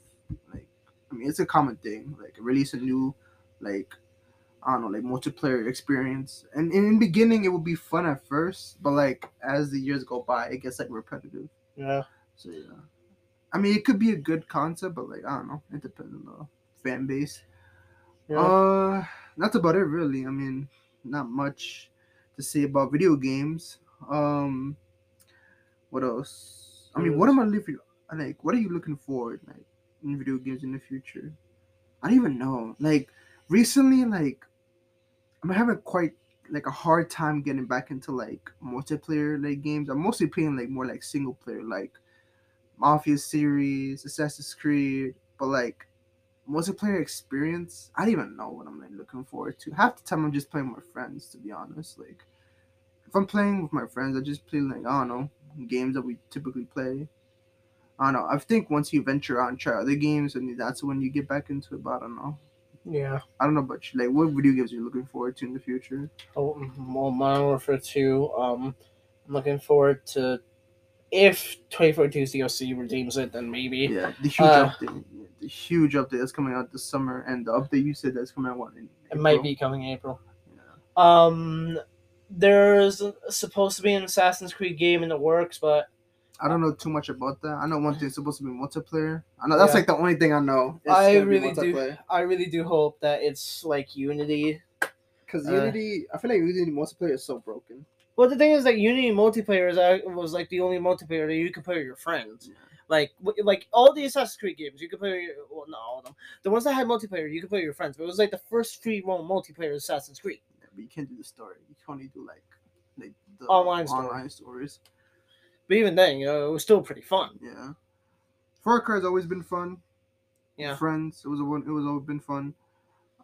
Like, I mean, it's a common thing. Like, release a new, like, I don't know, like multiplayer experience. And in the beginning, it will be fun at first, but like as the years go by, it gets like repetitive. Yeah. So yeah. I mean, it could be a good concept, but like I don't know. It depends on the fan base. Yeah. Uh, that's about it, really. I mean, not much to say about video games. Um, what else? I mean, what am I living? Like, what are you looking for like in video games in the future? I don't even know. Like, recently, like, I'm having quite like a hard time getting back into like multiplayer like games. I'm mostly playing like more like single player, like Mafia series, Assassin's Creed, but like multiplayer experience, I don't even know what I'm like looking forward to. Half the time I'm just playing with friends, to be honest. Like if I'm playing with my friends, I just play like I don't know games that we typically play. I don't know. I think once you venture out and try other games, and that's when you get back into it. But I don't know. Yeah. I don't know about you. Like, what video games are you looking forward to in the future? Oh, well, Modern Warfare 2. Um, I'm looking forward to if 2042's DLC redeems it, then maybe. Yeah, the huge Uh, update. The huge update that's coming out this summer, and the update you said that's coming out what, in It might be coming April. Yeah. Um, there's supposed to be an Assassin's Creed game in the works, but I don't know too much about that. I know one thing's supposed to be multiplayer. I know that's Yeah. like the only thing I know. I really do. I really do hope that it's like Unity. Because Uh, Unity, I feel like Unity multiplayer is so broken. Well, the thing is that Unity multiplayer is, uh, was like the only multiplayer that you could play with your friends. Yeah. Like, like all the Assassin's Creed games, you could play. With your, well, not all of them. The ones that had multiplayer, you could play with your friends. But it was like the first free roam multiplayer Assassin's Creed. But you can't do the story. You can only do like, like the Online story. online stories. But even then, you know, it was still pretty fun. Yeah. Far Cry's always been fun. Yeah. Friends, it was a one. It was always been fun.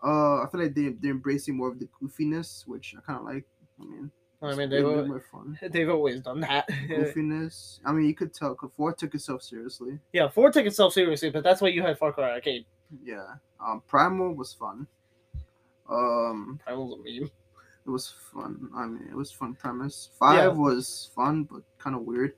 Uh, I feel like they they're embracing more of the goofiness, which I kind of like. I mean, I mean, they've a bit al- more fun. they've always done that. Goofiness. I mean, you could tell. Cause Four took itself seriously. yeah, four took itself seriously, but that's why you had Far Cry Arcade. Yeah. Um, Primal was fun. Um, That was a meme. it was fun. I mean, it was fun premise. Five Yeah. was fun, but kind of weird.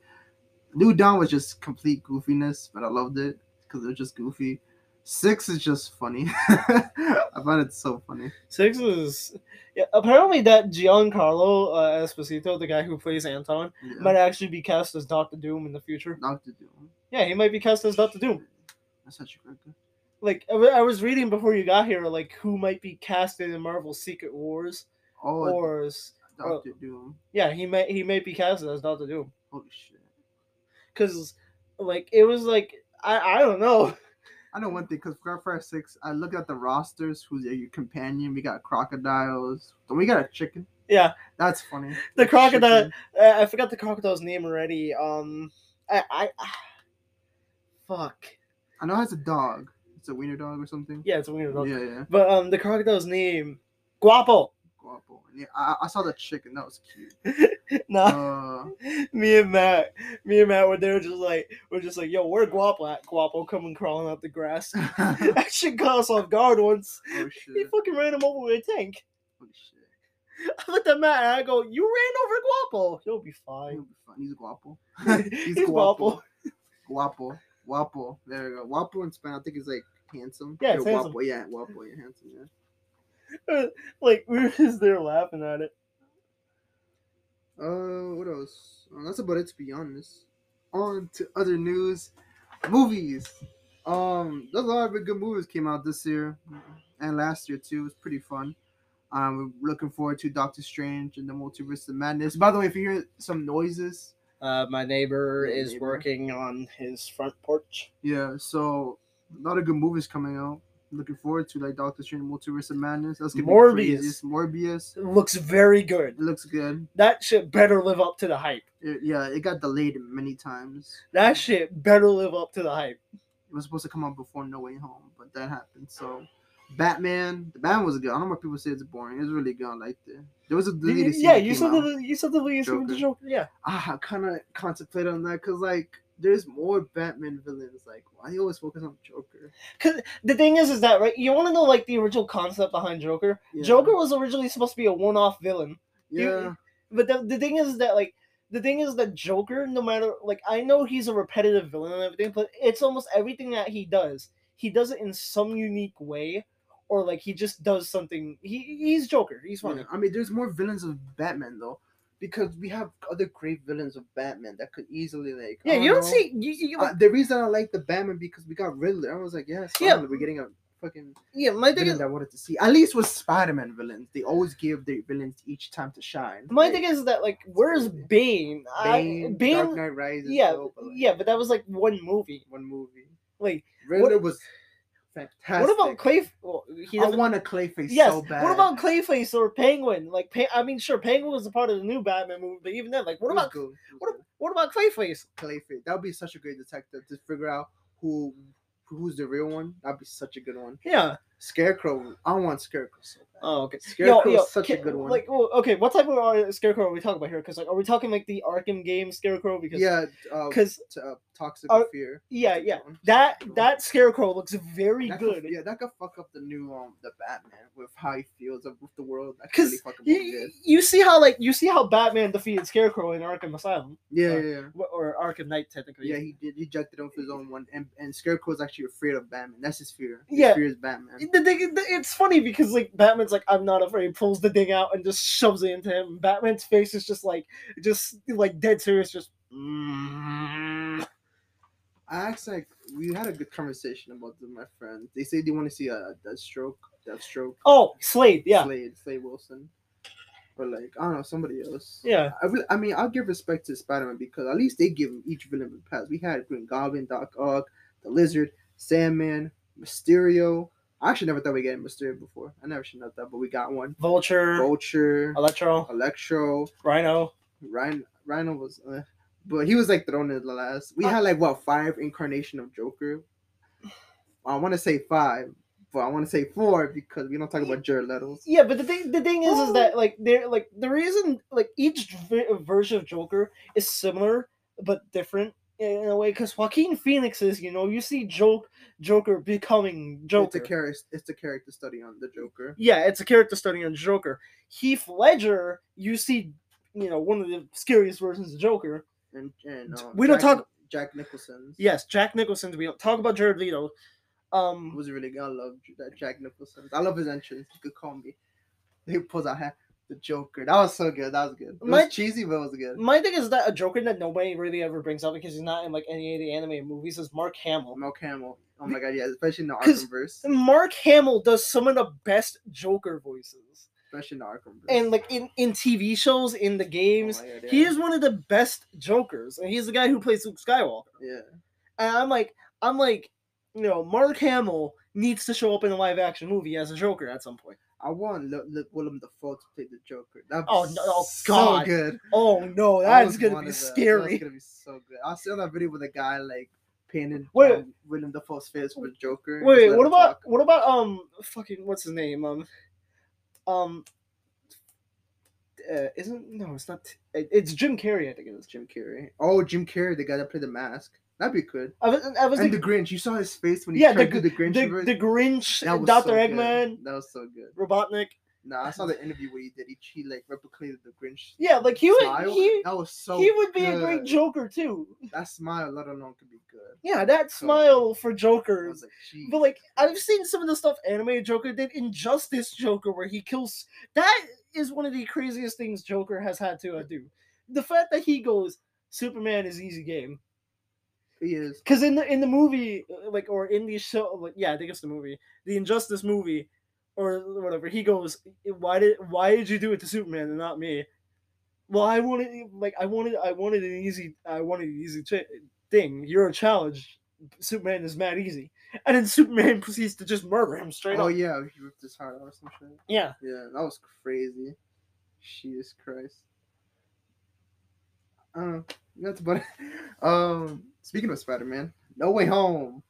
New Dawn was just complete goofiness, but I loved it because it was just goofy. Six is just funny. I find it so funny. Six is yeah, apparently that Giancarlo uh, Esposito, the guy who plays Anton, Yeah. might actually be cast as Doctor Doom in the future. Doctor Doom. Yeah, he might be cast as Doctor Doom. That's such a great. Like I was reading before you got here, like who might be casted in Marvel Secret Wars, Oh, or Doctor Doom. yeah, he may he may be casted as Doctor Doom Holy shit. because like it was like I I don't know. I know one thing because Far Cry Six, I look at the rosters. Who's your companion? We got crocodiles. Then we got a chicken. Yeah, That's funny. the crocodile. Uh, I forgot the crocodile's name already. Um, I I. Fuck. I know it has a dog. It's a wiener dog or something. Yeah, it's a weird dog. Yeah, yeah. But um, the crocodile's name, Guapo. Guapo. Yeah, I, I saw the chicken. That was cute. nah, Uh, me and Matt, me and Matt were there, just like we're just like, yo, where Guapo at? Guapo coming crawling out the grass. oh that shit caught us off guard once. He shit. He fucking ran him over with a tank. Holy shit. I looked at Matt and I go, you ran over Guapo. He'll be He'll fine. be fun. He's guapo. He's, He's Guapo. Guapo. Guapo. There you go. Guapo in Spanish, I think it's like handsome. Yeah, it's handsome. guapo. Yeah, guapo. Yeah, handsome. Yeah. like we were just there laughing at it. Uh, what else? Uh, that's about it, to be honest. On to other news, movies. Um, there's a lot of good movies came out this year and last year too. It was pretty fun. Um, we're looking forward to Doctor Strange and the Multiverse of Madness. By the way, if you hear some noises, Uh, my neighbor Your is neighbor. working on his front porch. yeah. So a lot of good movies coming out. Looking forward to like Doctor Strange, Multiverse of Madness. That's gonna Morbius. be crazy. Morbius. It looks very good. It looks good. That shit better live up to the hype. It- yeah, it got delayed many times. That shit better live up to the hype. It was supposed to come out before No Way Home, but that happened. So, Batman, the Batman was good. I don't know why people say it's boring. It was really good. I liked it. There was a deleted scene. yeah, you saw out. the you saw the deleted scene with the Joker. Yeah, Ah, I kind of contemplate on that because like there's more Batman villains. Like, why you always focus on Joker? because the thing is, is that right? You want to know like the original concept behind Joker? Yeah. Joker was originally supposed to be a one-off villain, you- Yeah, but the, the thing is that like the thing is that Joker, no matter like I know he's a repetitive villain and everything, but it's almost everything that he does, he does it in some unique way, or like he just does something. He he's Joker. He's funny. yeah. I mean, there's more villains of Batman though, because we have other great villains of Batman that could easily like. Yeah, I you don't know. see you, you, Uh, the reason I like the Batman because we got Riddler. I was like, yes, Yeah. finally, we're getting a fucking yeah. My thing villain is, I wanted to see. At least with Spider-Man villains, they always give their villains each time to shine. my Like, thing is that like where's Bane? I, Bane, Bane Dark Knight Rises. yeah, though, but, like, yeah, but that was like one movie. one movie. Like, Riddler was fantastic. what about Clay? Well, oh, he I want a Clayface yes. so bad. what about Clayface or Penguin? Like, pa- I mean, sure, Penguin was a part of the new Batman movie, but even then, like, what about good. What, what about Clayface? Clayface? That would be such a great detective to figure out who who's the real one. That'd be such a good one. Yeah, Scarecrow. I want Scarecrow so bad. Oh, okay. Scarecrow is such a good one. Like, well, okay, what type of uh, scarecrow are we talking about here? Because like, are we talking like the Arkham game scarecrow? Because yeah, uh, because t- uh, toxic Uh, fear. yeah, yeah, that That's a good one. that scarecrow looks very That good. Could, yeah, that could fuck up the new um the Batman with how he feels of with the world. Because really fuck him up you, you see how like you see how Batman defeated Scarecrow in Arkham Asylum Yeah, uh, yeah, yeah. Or Arkham Knight technically. Yeah, he did. He ejected him for his own one, and and Scarecrow's actually afraid of Batman. That's his fear. His Yeah. fear is Batman. The thing, the- it's funny because like Batman's like I'm not afraid, pulls the thing out and just shoves it into him. Batman's face is just like just like dead serious, just. mm. I asked like we had a good conversation about this my friends. They say they want to see a Deathstroke, Deathstroke, Oh, Slade, yeah, Slade, Slade Wilson, or like I don't know somebody else. yeah. I, really, I mean, I'll give respect to Spider Man because at least they give each villain a pass. We had Green Goblin, Doc Ock, the Lizard, Sandman, Mysterio. I actually never thought we'd get Mysterio before. I never should know that, but we got one. Vulture, Vulture, Electro, Electro, Rhino. Rhino, Rhino was, uh, but he was like thrown in the last. We Uh, had like what five incarnation of Joker. I want to say five, but I want to say four because we don't talk about Jared Leto's. Yeah, but the thing the thing is is that like they're like the reason like each version of Joker is similar but different in a way because Joaquin Phoenix is you know you see joke Joker becoming Joker. It's a character. It's a character study on the Joker. yeah, it's a character study on Joker. Heath Ledger, you see, you know, one of the scariest versions of Joker. And, and um, We don't talk- Jack Nicholson. Yes, Jack Nicholson. We don't talk about Jared Leto. It Um, was really good. I love that Jack Nicholson. I love his entrance. You could call me. He pulls out ha- the Joker. That was so good. That was good. It My- was cheesy, but it was good. my thing is that a Joker that nobody really ever brings up because he's not in like any of the anime movies is Mark Hamill. Mark Hamill. Oh my god, yeah, especially in the Arkhamverse. Mark Hamill does some of the best Joker voices, Especially in the Arkhamverse. and like in in TV shows, in the Oh games, my God, he is one of the best Jokers, and he's the guy who plays Luke Skywalker. Yeah. And I'm like, I'm like, you know, Mark Hamill needs to show up in a live action movie as a Joker at some point. I want L- L- Willem Dafoe to play the Joker. That Oh, no- oh, so God. good. Oh no, that's gonna be scary. That's gonna be so good. I saw that video with a guy like painted Wait. um, Willem Dafoe's face with Joker. Wait, just wait, let what about talk. what about um fucking what's his name um um uh, isn't no it's not it- it's Jim Carrey I think it is. Jim Carrey? Oh, Jim Carrey, the guy that played the mask. That'd be good. I was I was And the Grinch, you saw his face when he yeah tried the, to do the Grinch. the, the Grinch Dr. so good. Eggman That was so good. Robotnik Nah, I saw the interview where he did. He, he like replicated the Grinch. yeah like he would smile. he that was so. he would be a great. Joker too That smile, let alone, could be good. yeah that So smile for I Joker like, But like I've seen some of the stuff animated Joker did Injustice Joker where he kills that is one of the craziest things Joker has had to uh, do. The fact that he goes Superman is easy game he is. because in the in the movie uh, like or in the show like yeah I think it's the movie the Injustice movie or whatever he goes why did why did you do it to Superman and not me? Well, I wanted like I wanted I wanted an easy I wanted an easy ch- thing. You're a challenge. Superman is mad easy, and then Superman proceeds to just murder him straight Oh up. yeah, he ripped his heart out or some shit. Yeah. Yeah, that was crazy. Jesus Christ. Uh, that's about it. Um, speaking of Spider Man, No Way Home.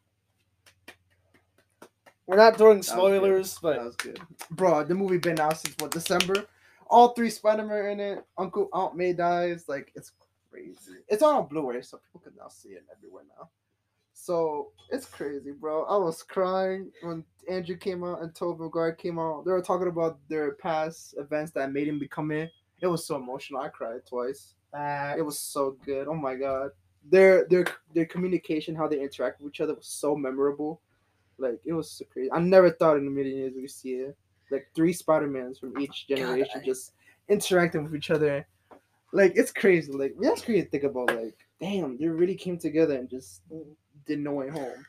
We're not throwing spoilers, That but was good, bro. The movie been out since what December. All three Spider Man in it. Uncle Aunt May dies. Like it's crazy. It's on Blu-ray, so people can now see it everywhere now. So it's crazy, bro. I was crying when Andrew came out and Tobey Maguire came out. They were talking about their past events that made him become it. It was so emotional. I cried twice. Ah, it was so good. Oh my god. Their their their communication, how they interact with each other was so memorable. Like it was so crazy. I never thought in a million years we'd see it. Like three Spider-Mans from each oh generation I- just interacting with each other. Like it's crazy. Like that's crazy to think about. Like damn, they really came together and just did no way home.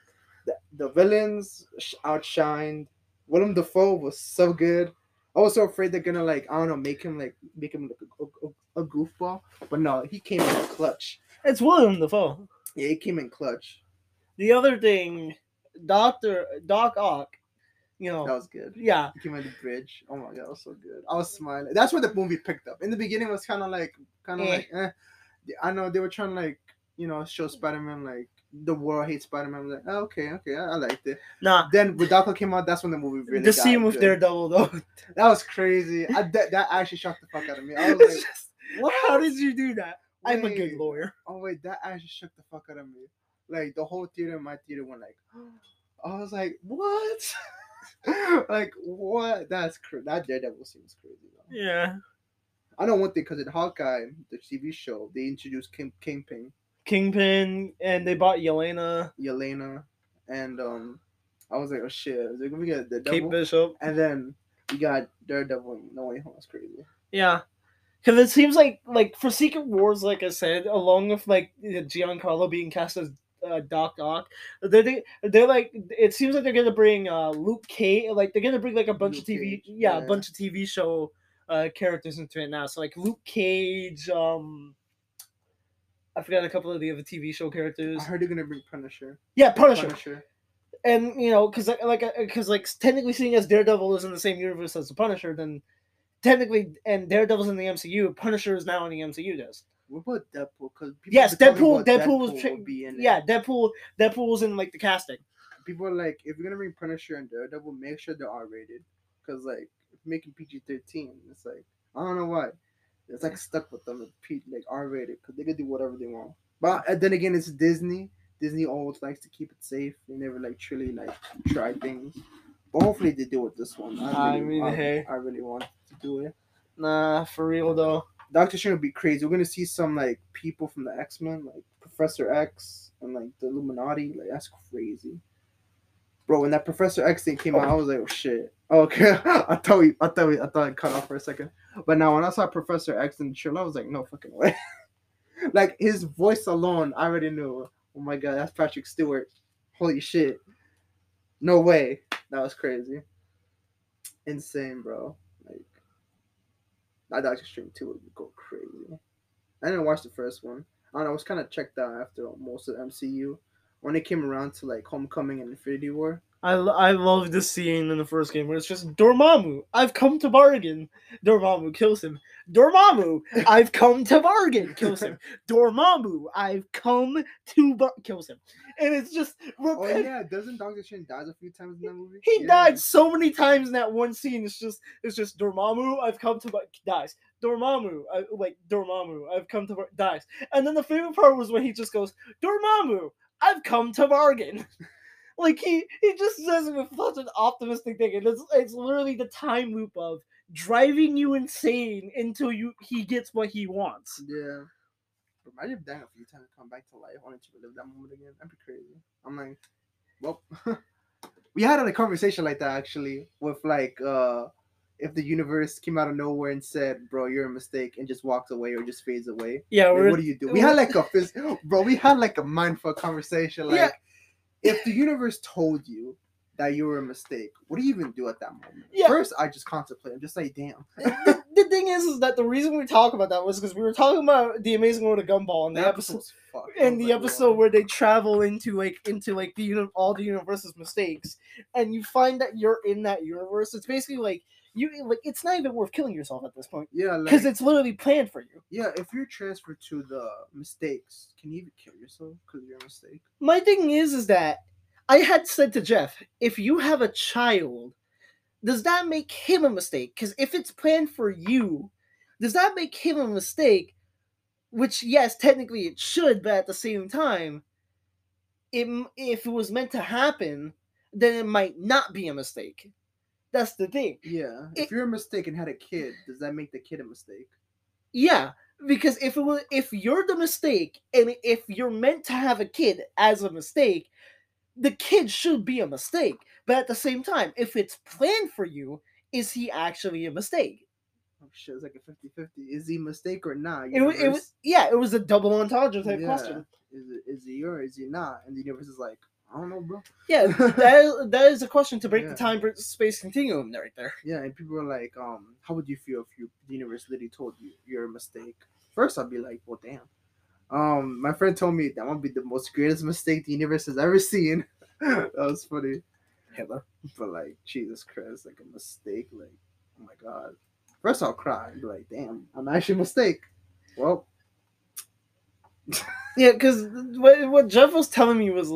The, the villains sh- outshined. Willem Dafoe was so good. I was so afraid they're gonna like I don't know make him like make him like a, a, a goofball, but no, he came in clutch. it's Willem Dafoe. Yeah, he came in clutch. The other thing, Doctor Doc Ock, you know, That was good. yeah, He came in the bridge. Oh my god, that was so good. I was smiling. That's where the movie picked up. In the beginning, it was kind of like, kind of Eh. like, eh. I know they were trying to like, you know, show Spider Man like the world hates Spider-Man. I was like, oh, okay, okay, I, I liked it. Nah, Then when Doc Ock came out, that's when the movie really. the scene with good. Daredevil though. That was crazy. I, that, that actually shocked the fuck out of me. I was like, just- what? How did you do that? I'm a good lawyer. Oh wait, that actually shook the fuck out of me. Like the whole theater in my theater went like, I was like, what? like what? That's cra- that Daredevil scene was crazy. Though. Yeah. I know one thing because in Hawkeye, the TV show, they introduced King, Kingpin, Kingpin, and they bought Yelena, Yelena, and um, I was like, oh shit, is it gonna get the Kate? Bishop. And then we got Daredevil. and No way home. That's crazy. Yeah. Because it seems like, like for Secret Wars, like I said, along with like Giancarlo being cast as uh, Doc Ock, they're, they, they're like, it seems like they're gonna bring uh, Luke Cage, like they're gonna bring like a bunch Luke of TV, Cage, yeah, a bunch of TV show uh, characters into it now. So like Luke Cage, um, I forgot a couple of the other TV show characters. I heard they're gonna bring Punisher. Yeah, Punisher. Punisher. and you know, because like, because uh, like, technically, seeing as Daredevil is in the same universe as the Punisher, then technically, and Daredevil's in the MCU, Punisher is now in the MCU. Does What about Deadpool? Because yes, Deadpool. Deadpool was Deadpool tra- will be in it. yeah, Deadpool. Deadpool was in like the casting. people are like, if you're gonna bring Punisher and Daredevil, make sure they're R rated. Cause like making PG thirteen, it's like I don't know why. It's like stuck with them P like R rated because they can do whatever they want. But uh, then again, it's Disney. Disney always likes to keep it safe. They never like truly like try things. But hopefully they do with this one. I really, mean, I, hey. I really want to do it. Nah, for real though. Doctor Strange would be crazy. We're gonna see some like people from the X Men, like Professor X and like the Illuminati. Like that's crazy, bro. When that Professor X thing came out, I oh. was like, oh shit. Okay, I thought we, I thought we, I thought it cut off for a second. But now when I saw Professor X in the trailer, I was like, no fucking way. like his voice alone, I already knew. Oh my god, that's Patrick Stewart. Holy shit. No way. That was crazy. Insane, bro. Like that Doctor Strange 2 would go crazy. I didn't watch the first one. I don't know, I was kind of checked out after most of the MCU. When it came around to like Homecoming and Infinity War, I, lo- I love the scene in the first game where it's just Dormammu, I've come to bargain. Dormammu kills him. Dormammu, I've come to bargain. Kills him. Dormammu, I've come to bar- kills him. And it's just oh yeah, doesn't Doctor Strange dies a few times in that movie? He Yeah. died so many times in that one scene. It's just, it's just Dormammu. I've come to bar- dies. Dormammu, I, like Dormammu. I've come to bar- dies. And then the favorite part was when he just goes, Dormammu, I've come to bargain. like he, he just says it with such an optimistic thing, and it's, it's literally the time loop of driving you insane until you he gets what he wants. Yeah. Imagine if dying a few times come back to life, wanted to relive that moment again. That'd be crazy. I'm like, well, we had a conversation like that actually with like, uh, if the universe came out of nowhere and said, "Bro, you're a mistake," and just walks away or just fades away, Yeah, like, what do you do? We had like a phys- bro, we had like a mindful conversation. Like, Yeah. if the universe told you that you were a mistake, what do you even do at that moment? Yeah. First, I just contemplate. I'm just like, damn. the, the thing is, is that the reason we talk about that was because we were talking about the Amazing World of Gumball in the That episode. episode's fucked. I in the like, episode where they travel into like into like the uni- all the universe's mistakes and you find that you're in that universe it's basically like you like it's not even worth killing yourself at this point. Yeah, like, because it's literally planned for you. Yeah, if you're transferred to the mistakes, can you even kill yourself because you're a mistake? my thing is is that i had said to jeff if you have a child does that make him a mistake? Because if it's planned for you does that make him a mistake? Which yes technically it should but at the same time it, if it was meant to happen then it might not be a mistake that's the thing Yeah. It- if you're a mistake and had a kid, does that make the kid a mistake? Yeah, because if it was, if you're the mistake and if you're meant to have a kid as a mistake, the kid should be a mistake. But at the same time, if it's planned for you, is he actually a mistake? Oh shit, it's like a 50-50. Is he a mistake or not? It, wa- it was yeah, it was a double entendre type Yeah. question. Is it is he or is he not? And the universe is like, I don't know, bro. Yeah, that is, that is a question to break Yeah. the time space continuum right there. Yeah, and people are like, um, how would you feel if you the universe literally told you you're a mistake? First, I'd be like, well, damn. Um, my friend told me that would be the most greatest mistake the universe has ever seen. that was funny. Hitler. But like, Jesus Christ, like a mistake, like, oh my god. First, I'll cry and be like, damn, I'm actually a mistake. Well, Yeah, because what, what Jeff was telling me was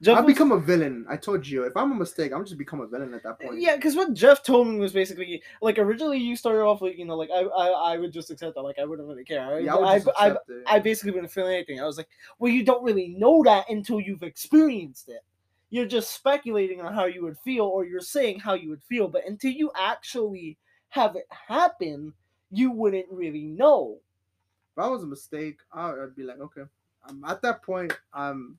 Jeff I'll was, become a villain. I told you, if I'm a mistake, I'm just become a villain at that point. Yeah, because what Jeff told me was basically like originally you started off like you know like I I, I would just accept that like I wouldn't really care. I, Yeah, I I, I. I basically wouldn't feel anything. I was like, well, you don't really know that until you've experienced it. You're just speculating on how you would feel, or you're saying how you would feel, but until you actually have it happen, you wouldn't really know. if I was a mistake, I'd be like, okay. Um, at that point, I'm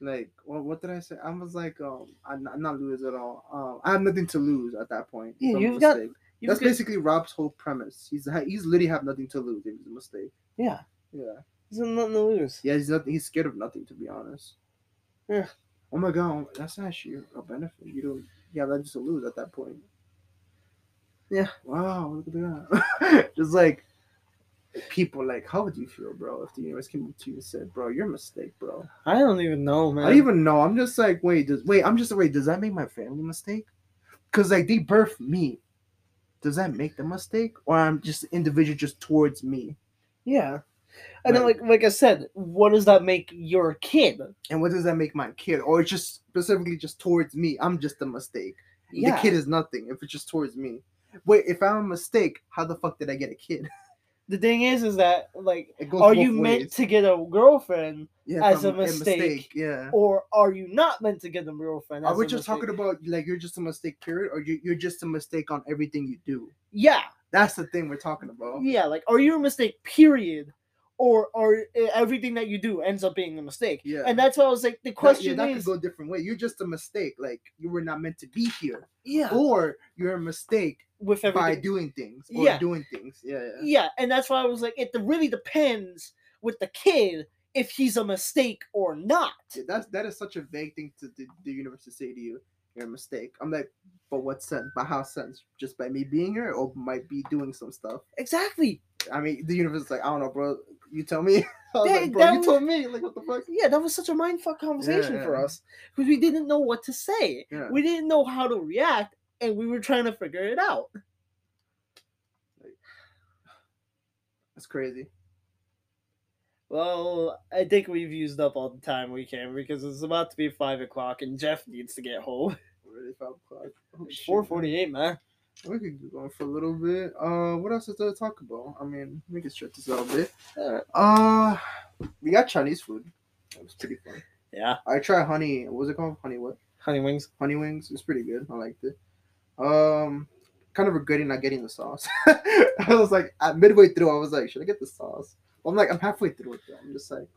like, well, what did I say? I was like, um, I'm not, I'm not lose at all. Um, I have nothing to lose at that point. Yeah, I'm a you've got-. You've That's got- basically Rob's whole premise. He's he's literally have nothing to lose if he's a mistake. yeah, Yeah, there's nothing to lose. yeah. He's not. He's scared of nothing, to be honest. Yeah. Oh my god, that's actually a benefit. You don't. You have just to lose at that point. Yeah. Wow, look at that. Just like people, like, how would you feel, bro, if the universe came up to you and said, "Bro, you're a mistake, bro." I don't even know, man. I don't even know. I'm just like, wait, does wait? I'm just wait. Does that make my family a mistake? Because like they birthed me. Does that make them a mistake, or I'm just individual just towards me? Yeah. And then, like like I said, what does that make your kid? And what does that make my kid, or it's just specifically just towards me? I'm just a mistake. Yeah. The kid is nothing if it's just towards me. Wait, if I'm a mistake, how the fuck did I get a kid? the thing is, is that like, are you meant to get a girlfriend, yeah, as a a I'm mistake, Yeah. or are you not meant to get a girlfriend? Are we a just talking about like you're just a mistake, period, or you, you're just a mistake on everything you do? Yeah, That's the thing we're talking about. yeah. Like, are you a mistake? Period. Or, or uh, everything that you do ends up being a mistake. Yeah. And that's why I was like, the That- question yeah, that is, could go a different way. You're just a mistake. Like you were not meant to be here, yeah, or you're a mistake with by doing things or Yeah. doing things. Yeah, yeah. yeah, and that's why I was like, it really depends with the kid if he's a mistake or not. Yeah, That's that is such a vague thing to the, the universe to say to you. You're a mistake. I'm like, but what sense? By how sense? Just by me being here, or might be doing some stuff. Exactly. I mean, the universe is like, I don't know, bro. You tell me. That- like, bro, you was- told me. Like, what the fuck? Yeah, that was such a mindfuck conversation Yeah, for us because we didn't know what to say. Yeah. We didn't know how to react, and we were trying to figure it out. That's crazy. Well, I think we've used up all the time we can because it's about to be five o'clock, and Jeff needs to get home. Already five o'clock. Oh, Four man. We could keep going for a little bit. Uh, what else is there to talk about? I mean, we can stretch this out a bit. Uh, we got Chinese food. That was pretty fun. Yeah, I tried honey. What was it called? Honey what? honey wings. Honey wings. It's pretty good. I liked it. Um, kind of regretting not getting the sauce. I was like, at midway through, I was like, should I get the sauce? I'm like, I'm halfway through it. Though. I'm just like,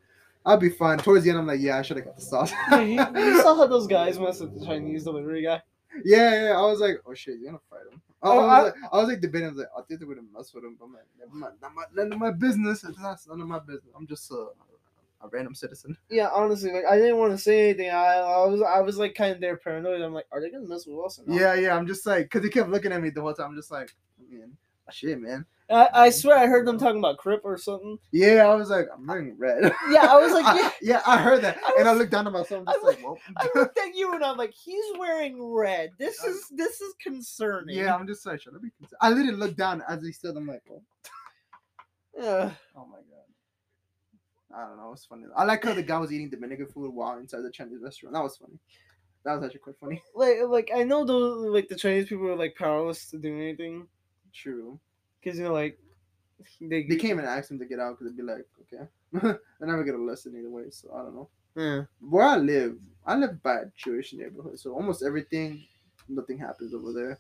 I'll be fine. Towards the end, I'm like, yeah, I should have got the sauce. You, saw how those guys messed with the Chinese delivery guy. Yeah, yeah. I was like, oh shit, you're gonna fight him. I, Oh, I, was like, I was like debating. I was like, I think they're gonna mess with him. But I'm like, never mind. Not my, none of my business. It's not none of my business. I'm just a, a random citizen. Yeah, honestly, like I didn't want to say anything. I, I was, I was like kind of there paranoid. I'm like, are they gonna mess with us? Or not? Yeah, yeah. I'm just like, cause he kept looking at me the whole time. I'm just like, man, shit, man. I, I swear I heard them talking about Crip or something. Yeah, I was like, I'm wearing red. Yeah, I was like, I- yeah. yeah, I heard that, I and I looked down at myself. I was- like, well, I looked at you and I'm like, he's wearing red. This is this is concerning. yeah. I'm just like, should I be? Concerned? I literally looked down as he said. I'm like, oh, Yeah. oh my god. I don't know. It's funny. I like how the guy was eating Dominican food while inside the Chinese restaurant. That was funny. That was actually quite funny. Like like I know those like the Chinese people are like powerless to do anything True. because you know like they, They came and asked him to get out because they'd be like, okay. They're never gonna listen either way, so I don't know. Yeah. Where I live, I live by a Jewish neighborhood, so almost everything, nothing happens over there,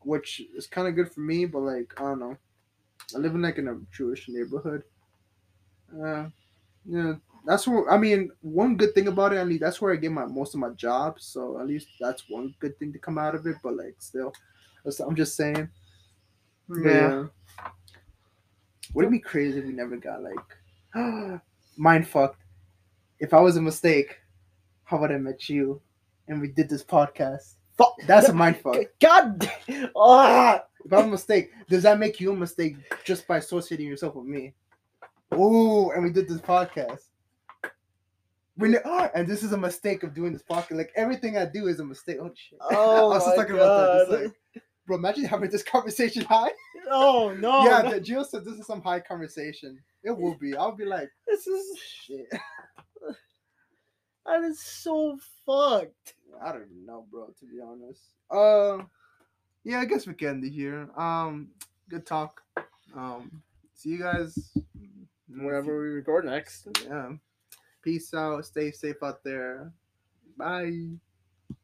which is kind of good for me. But like, I don't know, I live in like in a Jewish neighborhood. Uh, yeah, that's where I mean. One good thing about it, I mean, that's where I get my most of my jobs. So at least that's one good thing to come out of it. But like, still, I'm just saying. But, Yeah. Would it be crazy if we never got like mind fucked? If I was a mistake, how would I met you and we did this podcast? Fuck, that's a mind fuck. God. Ah. If I'm a mistake, does that make you a mistake just by associating yourself with me? Ooh, and we did this podcast. We ne- and this is a mistake of doing this podcast. Like everything I do is a mistake. Oh shit! Oh I was just talking about that. Just God. like, bro, imagine having this conversation high. Oh no! yeah, Gio said this is some high conversation. It will be. I'll be like, this is shit. that is so fucked. I don't even know, bro. To be honest. Uh, yeah, I guess we can end it here. Um, good talk. Um, see you guys Whenever we record next. Yeah. Peace out. Stay safe out there. Bye.